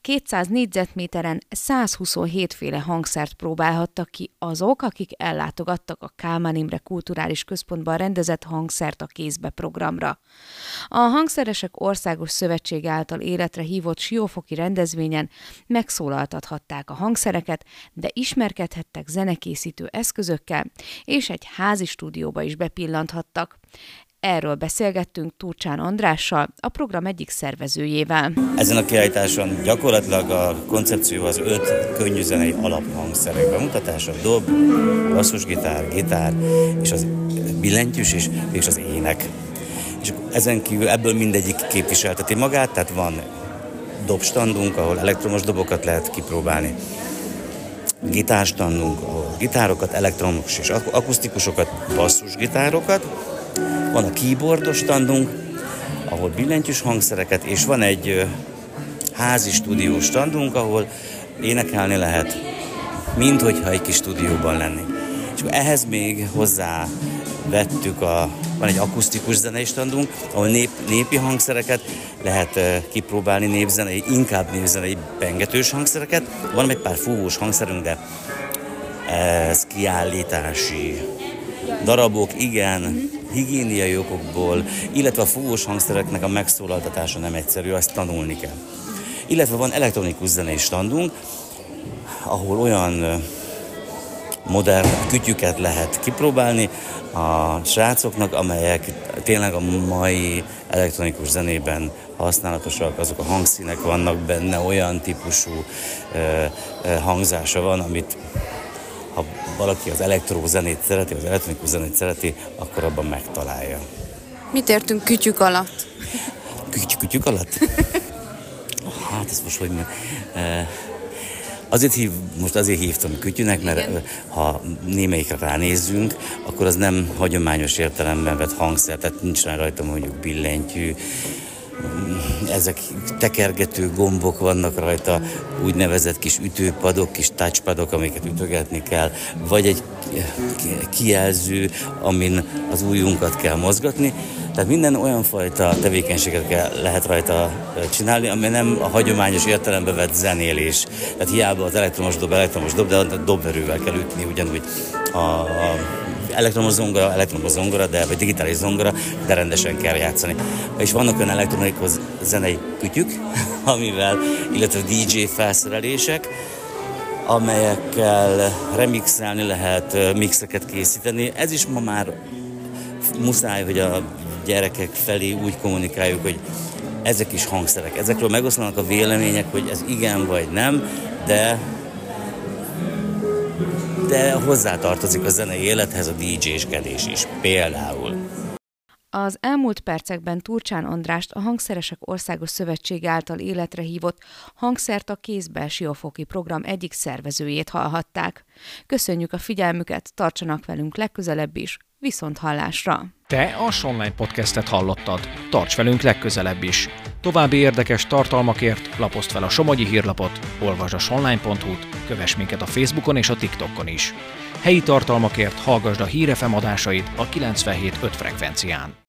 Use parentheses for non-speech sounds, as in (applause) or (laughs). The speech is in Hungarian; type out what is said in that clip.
200 négyzetméteren 127 féle hangszert próbálhattak ki azok, akik ellátogattak a Kálmán Imre Kulturális Központban rendezett hangszert a kézbe programra. A Hangszeresek Országos Szövetség által életre hívott siófoki rendezvényen megszólaltathatták a hangszereket, de ismerkedhettek zenekészítő eszközökkel, és egy házi stúdióba is bepillanthattak. Erről beszélgettünk Turcsán Andrással, a program egyik szervezőjével. Ezen a kiállításon gyakorlatilag a koncepció az öt könnyűzenei alaphangszerek bemutatása, dob, basszusgitár, gitár, és az billentyűs is, és az ének. És ezen kívül ebből mindegyik képviselteti magát, tehát van dobstandunk, ahol elektromos dobokat lehet kipróbálni, gitárstandunk, ahol gitárokat, elektromos és akusztikusokat, basszusgitárokat, van a keyboardos standunk, ahol billentyűs hangszereket, és van egy házi stúdiós standunk, ahol énekelni lehet, mint hogyha egy kis stúdióban lenni. És ehhez még hozzá vettük a, van egy akusztikus zenei standunk, ahol nép, népi hangszereket lehet kipróbálni, népzenei, inkább népzenei pengetős hangszereket. Van egy pár fúvós hangszerünk, de ez kiállítási darabok, igen, higiéniai okokból, illetve a fúvós hangszereknek a megszólaltatása nem egyszerű, azt tanulni kell. Illetve van elektronikus zenei standunk, ahol olyan modern kütyüket lehet kipróbálni a srácoknak, amelyek tényleg a mai elektronikus zenében használatosak, azok a hangszínek vannak benne, olyan típusú hangzása van, amit ha valaki az elektrózenét szereti, az elektronikus zenét szereti, akkor abban megtalálja. Mit értünk kütyük alatt? Kütyük, kütyük alatt? (laughs) hát ez most hogy Azért hív, most azért hívtam kütyűnek, mert Igen. ha némelyikre ránézzünk, akkor az nem hagyományos értelemben vett hangszer, tehát nincs rá rajta mondjuk billentyű, ezek tekergető gombok vannak rajta, úgynevezett kis ütőpadok, kis touchpadok, amiket ütögetni kell, vagy egy kijelző, amin az ujjunkat kell mozgatni. Tehát minden olyan fajta tevékenységet kell, lehet rajta csinálni, ami nem a hagyományos értelembe vett zenélés. Tehát hiába az elektromos dob, elektromos dob, de a dobverővel kell ütni, ugyanúgy a, a elektromos zongora, elektromos zongora, de, vagy digitális zongora, de rendesen kell játszani. És vannak olyan elektronikus zenei kütyük, (laughs) amivel, illetve DJ felszerelések, amelyekkel remixelni lehet, mixeket készíteni. Ez is ma már muszáj, hogy a gyerekek felé úgy kommunikáljuk, hogy ezek is hangszerek. Ezekről megoszlanak a vélemények, hogy ez igen vagy nem, de de hozzátartozik a zenei élethez a DJ-skedés is, például. Az elmúlt percekben Turcsán Andrást a Hangszeresek Országos Szövetség által életre hívott Hangszert a kézbe Siófoki program egyik szervezőjét hallhatták. Köszönjük a figyelmüket, tartsanak velünk legközelebb is, viszont hallásra! Te a Sonline Podcastet hallottad. Tarts velünk legközelebb is! További érdekes tartalmakért lapozd fel a Somogyi hírlapot, olvasd a sonline.hu-t, kövess minket a Facebookon és a TikTokon is. Helyi tartalmakért hallgasd a Hírefem adásait a 97.5 frekvencián.